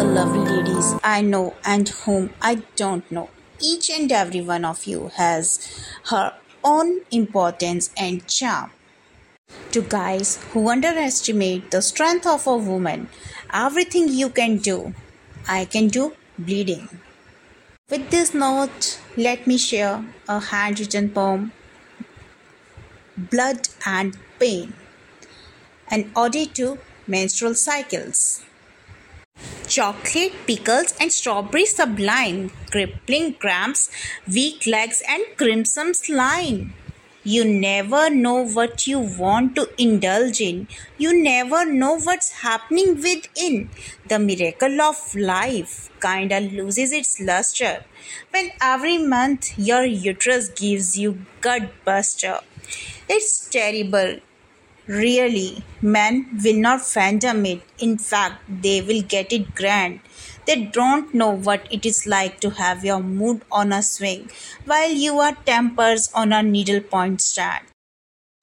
the lovely ladies I know and whom I don't know. Each and every one of you has her own importance and charm. To guys who underestimate the strength of a woman, everything you can do, I can do bleeding. With this note, let me share a handwritten poem Blood and Pain, an ode to menstrual cycles. Chocolate, pickles, and strawberry sublime, crippling cramps, weak legs, and crimson slime. You never know what you want to indulge in. You never know what's happening within. The miracle of life kinda loses its luster when every month your uterus gives you gut buster. It's terrible. Really, men will not phantom it. In fact, they will get it grand. They don't know what it is like to have your mood on a swing while your tempers on a needlepoint stand.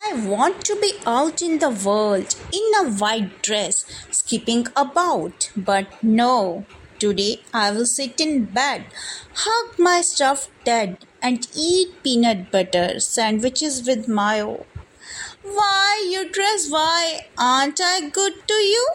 I want to be out in the world in a white dress, skipping about, but no. Today I will sit in bed, hug my stuffed dead, and eat peanut butter sandwiches with mayo. Why, you dress? why aren't I good to you?